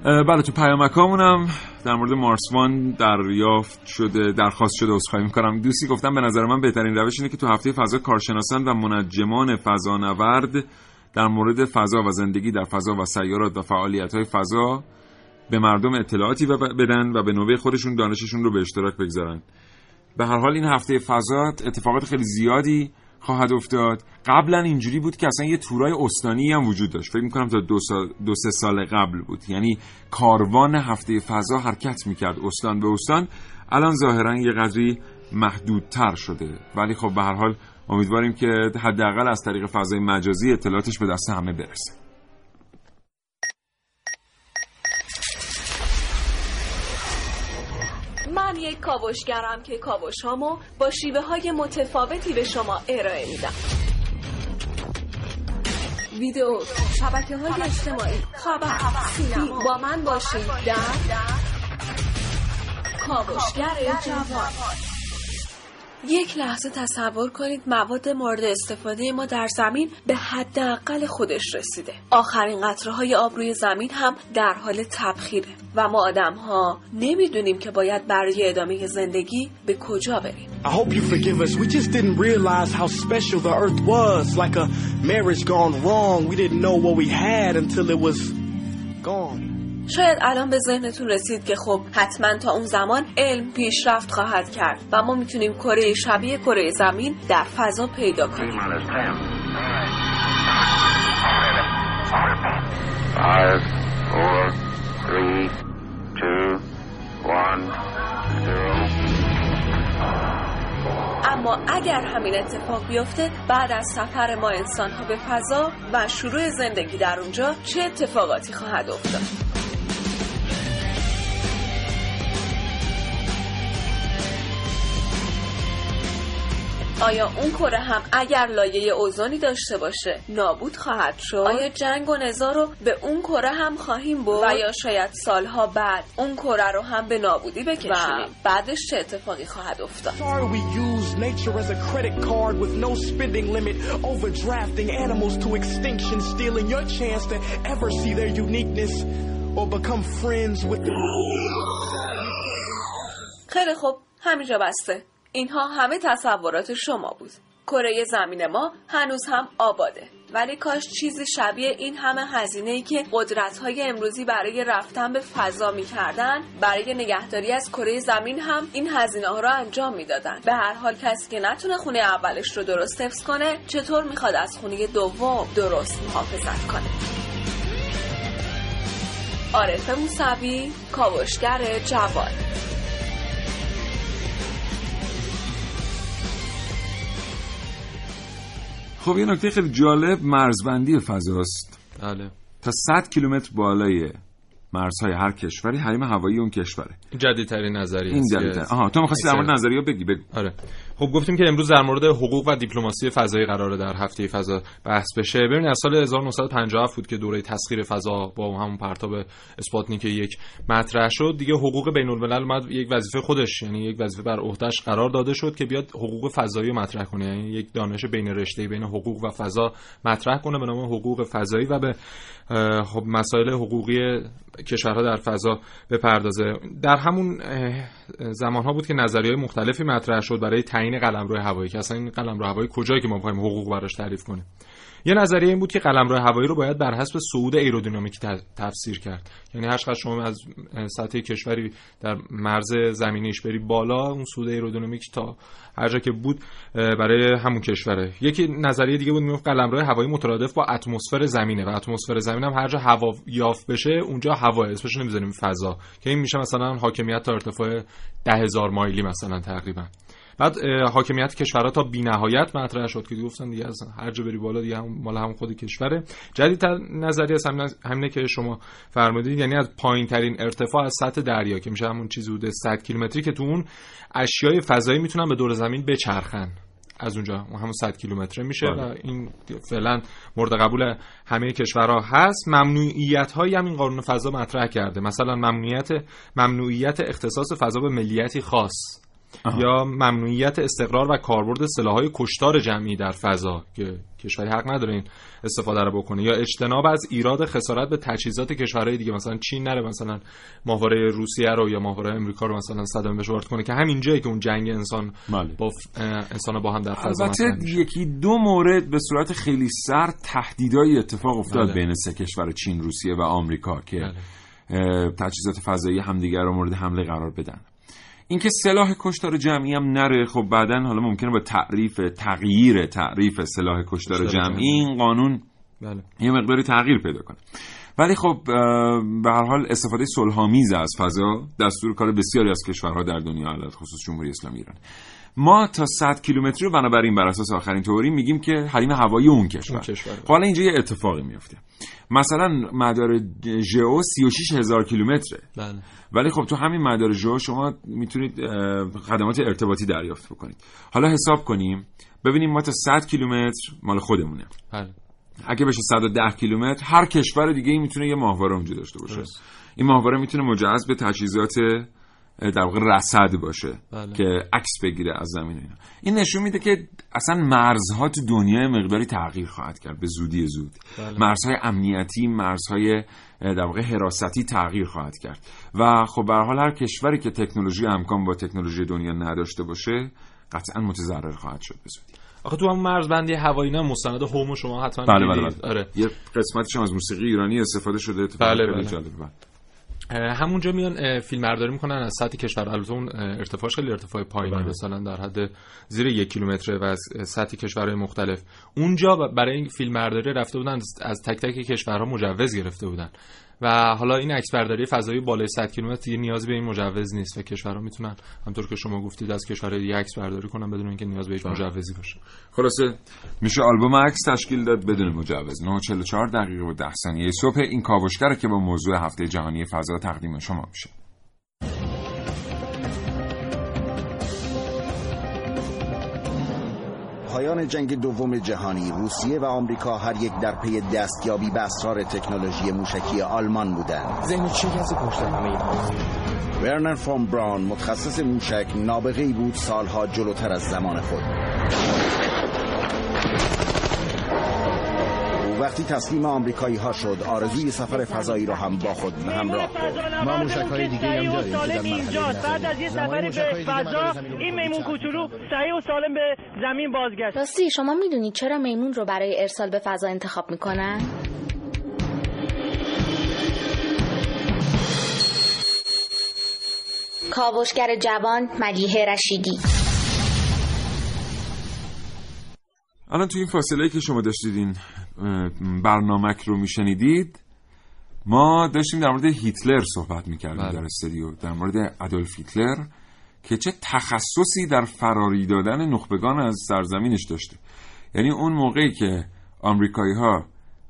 بله تو پیامکامونم در مورد مارسوان دریافت شده درخواست شده عذرخواهی می‌کنم. دوستی گفتم به نظر من بهترین روش اینه که تو هفته فضا کارشناسان و منجمان فضانورد در مورد فضا و زندگی در فضا و سیارات و فعالیت های فضا به مردم اطلاعاتی بدن و به نوبه خودشون دانششون رو به اشتراک بگذارن. به هر حال این هفته فضا اتفاقات خیلی زیادی خواهد افتاد. قبلا اینجوری بود که اصلا یه تورای استانی هم وجود داشت. فکر می‌کنم تا دو, سال، دو سه سال قبل بود. یعنی کاروان هفته فضا حرکت می‌کرد استان به استان. الان ظاهرا یه قدری محدودتر شده. ولی خب به هر حال امیدواریم که حداقل از طریق فضای مجازی اطلاعاتش به دست همه برسه. من یک کاوشگرم که کاوش هامو با شیوه های متفاوتی به شما ارائه میدم. ویدیو شبکه های اجتماعی خبر سینما. با من باشید در کاوشگر جوان. یک لحظه تصور کنید مواد مورد استفاده ما در زمین به حداقل خودش رسیده آخرین قطره های آب روی زمین هم در حال تبخیره و ما آدم ها نمی‌دونیم که باید برای ادامه زندگی به کجا بریم I hope you forgive us. We just didn't realize how special the earth was. Like a marriage gone wrong. We didn't know what we had until it was gone. شاید الان به ذهنتون رسید که خب حتما تا اون زمان علم پیشرفت خواهد کرد و ما می‌تونیم کره شبیه کره زمین در فضا پیدا کنیم. Five, four, three, two, one, zero. اما اگر همین اتفاق بیفته بعد از سفر ما انسان ها به فضا و شروع زندگی در اونجا چه اتفاقاتی خواهد افتاد؟ آیا اون کره هم اگر لایه اوزونی داشته باشه نابود خواهد شد؟ آیا جنگ و نزا رو به اون کره هم خواهیم برد؟ و یا شاید سالها بعد اون کره رو هم به نابودی بکشونیم بعدش چه اتفاقی خواهد افتاد؟ Nature as a credit card with no spending limit, overdrafting animals to extinction, stealing your chance to ever see their uniqueness or become friends with the... خیلی خوب همینجا بسته. اینها همه تصورات شما بود. کره زمین ما هنوز هم آباده. ولی کاش چیزی شبیه این همه هزینه ای که قدرت های امروزی برای رفتن به فضا می‌کردن برای نگهداری از کره زمین هم این هزینه ها را انجام می‌دادن. به هر حال کسی که نتونه خونه اولش رو درست حفظ کنه چطور می‌خواد از خونه دوم درست محافظت کنه؟ عارف موسوی کاوشگر جوان. خب یه نکته خیلی جالب مرزبندی فضاست. بله. تا 100 کیلومتر بالای مرزهای هر کشوری حریم هوایی اون کشوره. جدیدترین نظریه این دلیل آها تو می‌خواستی در مورد نظریه بگی بگو. آره. خب گفتیم که امروز در مورد حقوق و دیپلماسی فضایی قراره در هفته فضا بحث بشه. ببین از سال 1957 بود که دوره تسخیر فضا با همون پرتاب اسپاتنیک یک مطرح شد. دیگه حقوق بین الملل اومد یک وظیفه خودش یعنی یک وظیفه بر عهدهش قرار داده شد که بیاد حقوق فضایی رو مطرح کنه. یعنی یک دانش بین رشته بین حقوق و فضا مطرح کنه به نام حقوق فضایی و به خب مسائل حقوقی کشورها در فضا بپردازه. در همون زمان ها بود که نظریه مختلفی مطرح شد برای تعیین قلمرو هوایی که اصلا این قلمرو هوایی کجایی که ما بخوایم حقوق براش تعریف کنیم. یه نظریه این بود که قلمرو هوایی رو باید بر حسب صعود ایرودینامیکی تفسیر کرد. یعنی هر شما از سطح کشوری در مرز زمینیش بری بالا اون صعود ایرودینامیکی تا هر جا که بود برای همون کشوره. یکی نظریه دیگه بود می‌گفت قلمرو هوایی مترادف با اتمسفر زمینه و اتمسفر زمین هم هر جا هوا یافت بشه اونجا هوا اسمش نمی‌ذاریم فضا. که این میشه مثلا حاکمیت تا ارتفاع ده هزار مایلی مثلا تقریبا. بعد حاکمیت کشورها تا بی‌نهایت مطرح شد که گفتن دیگه از هر جا بری بالا دیگه هم مال هم خود کشوره. جدیدتر نظریه از همین همینه که شما فرمودید یعنی از پایین ترین ارتفاع از سطح دریا که میشه همون چیزی حدود 100 کیلومتری که تو اون اشیای فضایی می‌تونن به دور زمین بچرخن. از اونجا اون همون 100 کیلومتره میشه بله. و این فعلا مورد قبول همه کشورها هست. ممنوعیت هایی هم این قانون فضا مطرح کرده. مثلا ممنوعیت ممنوعیت اختصاص فضا به ملیتی خاص. آها. یا ممنوعیت استقرار و کاربرد سلاح‌های کشتار جمعی در فضا که کشوری حق نداره این استفاده رو بکنه یا اجتناب از ایراد خسارت به تجهیزات کشورهای دیگه مثلا چین نره مثلا ماهواره روسیه رو یا ماهواره امریکا رو مثلا صدمه بهش وارد کنه که همین جایی که اون جنگ انسان بله. با ف- انسان با هم در فضا البته. یکی دو مورد به صورت خیلی سرد تهدیدایی اتفاق افتاد بله. بین سه کشور چین روسیه و آمریکا که بله. اه، تجهیزات فضایی همدیگر رو مورد حمله قرار بدن اینکه سلاح کشتار جمعی هم نره خب بعدا حالا ممکنه با تعریف تغییر تعریف سلاح کشتار کشتار جمعی جمعی. این قانون بله. یه مقداری تغییر پیدا کنه. ولی خب به هر حال استفاده صلحآمیز از فضا دستور کار بسیاری از کشورها در دنیا علت خصوص جمهوری اسلامی ایران. ما تا 100 کیلومتری رو بنابراین بر اساس آخرین تئوری میگیم که حریم هوایی اون کشور. اون کشور. خب حالا اینجا یه اتفاقی میفته. مثلا مدار ژئو 36 هزار کیلومتره. بله. ولی خب تو همین مدار ژئو شما می‌تونید خدمات ارتباطی دریافت بکنید. حالا حساب کنیم. ببینیم ما تا 100 کیلومتر مال خودمونه. بله. اگه بشه 110 کیلومتر هر کشور دیگه ای می‌تونه یه ماهواره اونجا داشته باشه. درست. این ماهواره می‌تونه مجهز به تجهیزات در واقع رصد باشه بله. که عکس بگیره از زمین اینا. این نشون میده که اصلا مرزها تو دنیا مقداری تغییر خواهد کرد به زودی زود. بله. مرزهای امنیتی مرزهای در واقع حراستی تغییر خواهد کرد. و خب به هر حال هر کشوری که تکنولوژی امکان با تکنولوژی دنیا نداشته باشه قطعا متضرر خواهد شد به زودی. آخه تو هم مرزبندی هوایی نه مستند هومو شما حتما بله بله. بله. آره. یه قسمتش از موسیقی ایرانی استفاده شده. بله، بله. همونجا میان فیلم برداری می‌کنن از سطح کشور. البته اون ارتفاعش خیلی ارتفاع پایینی بله. مثلا در حد زیر یک کیلومتره و از سطح کشورهای مختلف. اونجا برای این فیلم برداری رفته بودن از- از تک تک کشورها مجوز گرفته بودن. و حالا این عکس برداری فضایی بالای 100 کیلومتر دیگه نیازی به این مجوز نیست و کشورها می‌تونن همطور که شما گفتید از کشورهای دیگه عکس برداری کنن بدون اینکه نیاز به هیچ بله. مجوزی باشه. خلاصه میشه آلبوم عکس تشکیل داد بدون مجوز. 944 دقیقه و 10 ثانیه صبح این کاوشگره که با موضوع هفته جهانی فضا تقدیم شما میشه. پایان جنگ دوم جهانی روسیه و آمریکا هر یک در پی دستیابی به اسرار تکنولوژی موشکی آلمان بودند. ذهن چه کسی پشت همه ورنر فون براون متخصص موشک نابغه ای بود سالها جلوتر از زمان خود. وقتی تسلیم آمریکایی ها شد آرزوی سفر فضایی را هم با خود به همراه برد. ما موشک های دیگه هم داریم که در مرحله بعد از یه سفری به فضا این میمون کوچولو صحیح و سالم به زمین بازگشت. راستی شما می‌دونید چرا میمون رو برای ارسال به فضا انتخاب می‌کنن؟ کاوشگر جوان ملیحه رشیدی. الان تو این فاصله که شما داشتید این برنامک رو میشنیدید؟ ما داشتیم در مورد هیتلر صحبت می‌کردیم بله. در استودیو در مورد ادولف هیتلر که چه تخصصی در فراری دادن نخبگان از سرزمینش داشته. یعنی اون موقعی که آمریکایی ها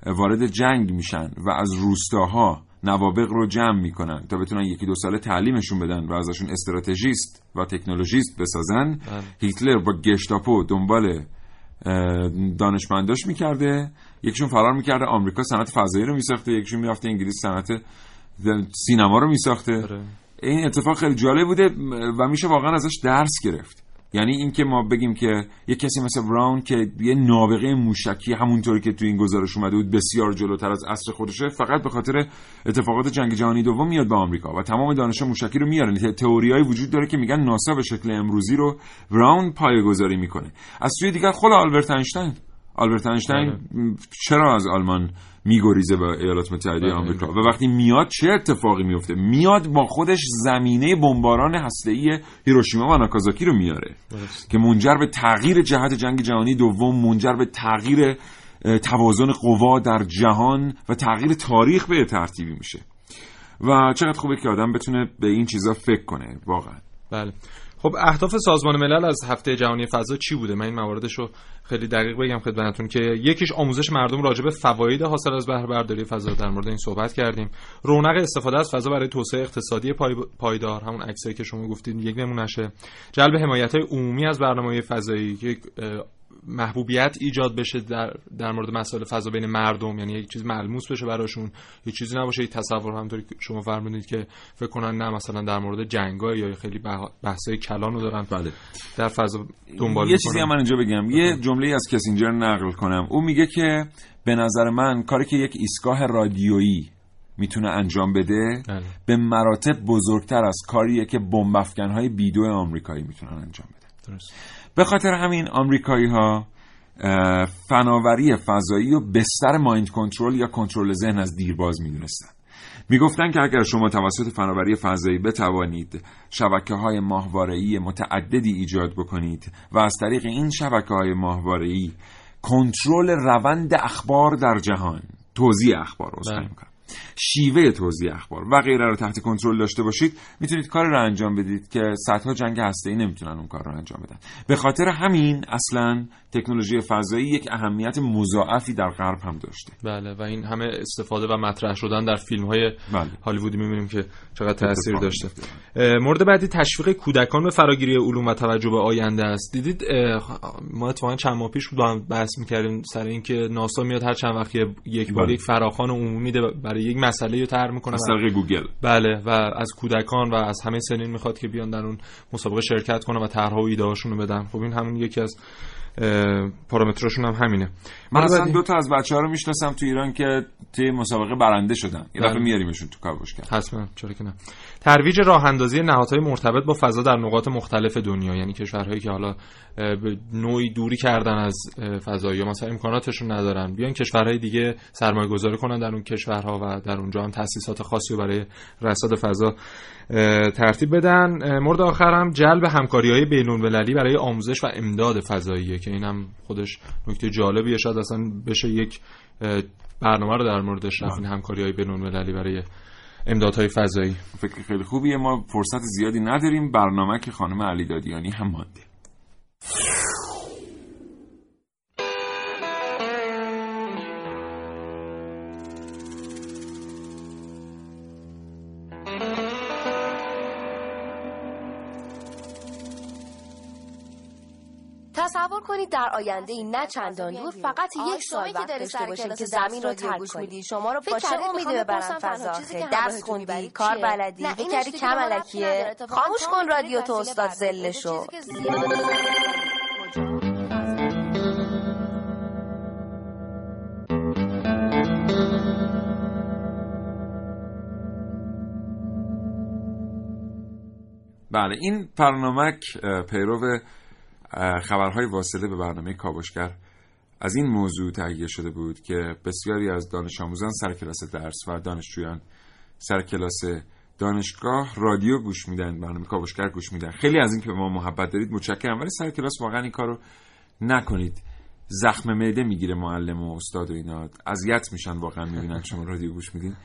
وارد جنگ میشن و از روستاها نوابق رو جمع می‌کنن تا بتونن یکی دو ساله تعلیمشون بدن و ازشون استراتژیست و تکنولوژیست بسازن هیتلر با گشتاپو دنبال دانشمنداش می‌کرده یکیشون فرار می‌کرده آمریکا صنعت فضایی رو میساخته یکیشون می‌رفته انگلیس صنعت سینما رو میساخته. این اتفاق خیلی جالب بوده و میشه واقعا ازش درس گرفت. یعنی اینکه ما بگیم که یک کسی مثل براون که یه نابغه موشکی همونطوری که تو این گزارش اومده بود بسیار جلوتر از عصر خودشه فقط به خاطر اتفاقات جنگ جهانی دوم میاد به آمریکا و تمام دانش موشکی رو میاره تئوریایی وجود داره که میگن ناسا به شکل امروزی رو براون پایه‌گذاری می‌کنه. از سوی دیگر خود آلبرت اینشتین آلبرت اینشتین چرا از آلمان میگریزه به ایالات متحده آمریکا؟ و وقتی میاد چه اتفاقی میفته میاد با خودش زمینه بمباران هسته‌ای هیروشیما و ناکازاکی رو میاره. که منجر به تغییر جهت جنگ جهانی دوم منجر به تغییر توازن قوا در جهان و تغییر تاریخ به ترتیبی میشه. و چقدر خوبه که آدم بتونه به این چیزا فکر کنه واقعا. بله. خب اهداف سازمان ملل از هفته جهانی فضا چی بوده؟ من این مواردش رو خیلی دقیق بگم خدمتتون که یکیش آموزش مردم راجع به فواید حاصل از بهره برداری فضا. در مورد این صحبت کردیم. رونق استفاده از فضا برای توسعه اقتصادی پای... پایدار همون عکسایی که شما گفتید یک نمونهشه. جلب حمایت های عمومی از برنامه فضایی یک محبوبیت ایجاد بشه در در مورد مسائل فضا بین مردم یعنی یک چیز ملموس بشه براشون یه چیزی نباشه یک تصور همونطوری که شما فرمودید که فکر کنن نه مثلا در مورد جنگا یا خیلی بح- بحثای کلان رو دارن بله. در فضا دنبال یه چیزی. هم من اینجا بگم یه جمله از کسینجر نقل کنم او میگه که به نظر من کاری که یک ایستگاه رادیویی می‌تونه انجام بده به مراتب بزرگتر از کاریه که بمب افکنهای بیدو آمریکایی می‌تونن انجام بدن درست. به خاطر همین آمریکایی ها فناوری فضایی و بستر مایند کنترل یا کنترل ذهن از دیرباز می‌دونستن می‌گفتن که اگر شما توسط فناوری فضایی بتوانید شبکه های ماهواره‌ای متعددی ایجاد بکنید و از طریق این شبکه های ماهواره‌ای کنترل روند اخبار در جهان توزیع اخبار عذرخواهی بله. می‌کنم. شیوه توزیع اخبار و غیره رو تحت کنترل داشته باشید. می‌تونید کار رو انجام بدید که صدها جنگ هسته‌ای نمی‌تونن اون کار رو انجام بدن. به خاطر همین اصلا تکنولوژی فضایی یک اهمیت مضاعفی در غرب هم داشته. بله و این همه استفاده و مطرح شدن در فیلم های بله. هالیوودی می‌بینیم که چقدر تاثیر داشته. مورد بعدی تشویق کودکان به فراگیری علوم و توجه به آینده است. دیدید ما اتفاقا چند ماه پیش بود با هم بحث می‌کردیم سر اینکه ناسا میاد هر چند وقت یک بار بله. یک فراخوان عمومی برای یک مسئله رو طرح می‌کنه از طریق گوگل. بله و از کودکان و از همه سنین می‌خواد که بیان در اون مسابقه شرکت کنن و طرحها و ایده هاشون رو بدن. خب این همون یکی از اه، پارامتراشون هم همینه. من اصلا دو تا از بچه ها رو می‌شناسم تو ایران که توی مسابقه برنده شدن. یه دفعه بله. میاریمشون تو کاوشگر حتما چرا که نه. ترویج راه اندازی نهادهای مرتبط با فضا در نقاط مختلف دنیا یعنی کشورهایی که حالا به نوعی دوری کردن از اه، فضا یا مثلا امکاناتشون ندارن. بیان کشورهای دیگه سرمایه گذاری کنن در اون کشورها و در اونجا هم تاسیسات خاصی رو برای رصد فضا ترتیب بدن. مورد آخر هم جلب همکاری های بین برای آموزش و امداد فضاییه که این هم خودش نکته جالبیه. شاید اصلا بشه یک برنامه رو در موردش رفت این همکاری های بین برای امدادهای فضایی. فکر خیلی خوبیه. ما فرصت زیادی نداریم. برنامه که خانم علی دادیانی هم مانده. تصور کنید در آینده ای نه چندان دور فقط یک سال وقت داشته باشید که زمین رو ترک کنید. شما رو با چه امیدی ببرن فضا درس خوندی. کار بلدی. فکر کم علکیه خاموش کن رادیو تو استاد زلشو. بله این برنامه پیرو خبرهای واصله به برنامه کاوشگر از این موضوع تهیه شده بود که بسیاری از دانش آموزان سر کلاس درس و دانشجویان سر کلاس دانشگاه رادیو گوش میدن برنامه کاوشگر گوش میدن. خیلی از اینکه به ما محبت دارید متشکرم. ولی سر کلاس واقعا این کارو نکنید. زخم معده می‌گیره معلم و استاد و اینا. اذیت میشن واقعا می‌بینن شما رادیو گوش میدین.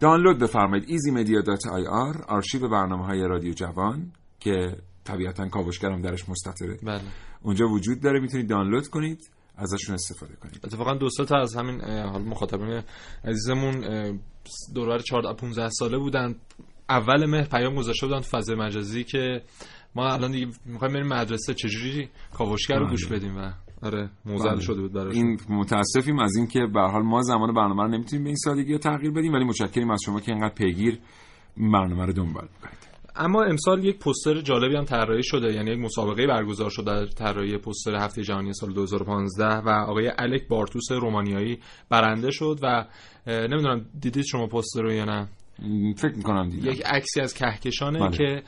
دانلود بفرمایید easymedia.ir آرشیو برنامه های رادیو جوان که طبیعتا کاوشگرم درش مستطره. بله. اونجا وجود داره می‌تونید دانلود کنید ازشون استفاده کنیم اتفاقا دو تا از همین حال مخاطبین عزیزمون دوربر 14 15 ساله بودن. اول مهر پیام گذاشته بودن تو فضای مجازی که ما الان دیگه می‌خوایم بریم مدرسه. چجوری کاوشگر رو گوش بدیم و آره موزل بله. شده بود براش این متاسفیم از اینکه به حال ما زمان برنامه رو نمی‌تونیم به این سادگی تغییر بدیم ولی متشکریم از شما که اینقدر پیگیر برنامه رو دنبال می‌کنید. اما امسال یک پوستر جالبی هم طراحی شده یعنی یک مسابقه برگزار شده در طراحی پوستر هفته جهانی سال 2015 و آقای الک بارتوس رومانیایی برنده شد و نمی‌دونم دیدید شما پوستر رو یا نه؟ فکر می‌کنم دیدم یک عکسی از کهکشانه بله. که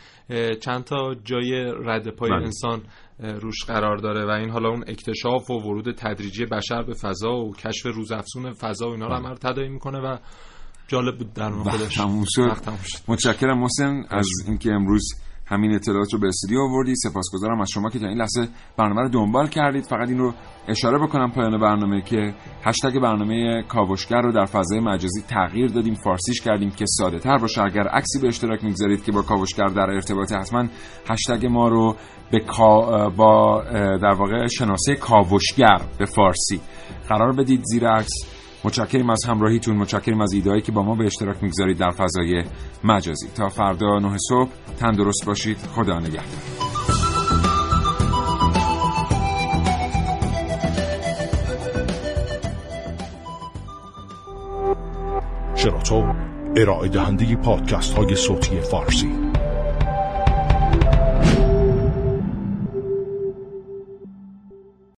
چند تا جای رد پای بله. انسان روش قرار داره و این حالا اون اکتشاف و ورود تدریجی بشر به فضا و کشف روزافزون فضا و اینا رو بله. هم تداعی می‌کنه و جالب بود در خودش متشکرم محسن از اینکه امروز همین اطلاعات رو به استودیو آوردی سپاسگزارم از شما که تا این لحظه برنامه رو دنبال کردید. فقط این رو اشاره بکنم پایان برنامه که هشتگ برنامه کاوشگر رو در فضای مجازی تغییر دادیم فارسیش کردیم که ساده تر باشه. اگر عکسی به اشتراک می‌گذارید که با کاوشگر در ارتباط حتما هشتگ ما رو به با در واقع شناسه کاوشگر به فارسی قرار بدید زیر عکس. متشکریم از همراهیتون متشکریم از ایدهایی که با ما به اشتراک می‌گذارید در فضای مجازی. تا فردا نه صبح تندرست باشید. خدا نگهدار. شراطو ارائه دهنده پادکست های صوتی فارسی.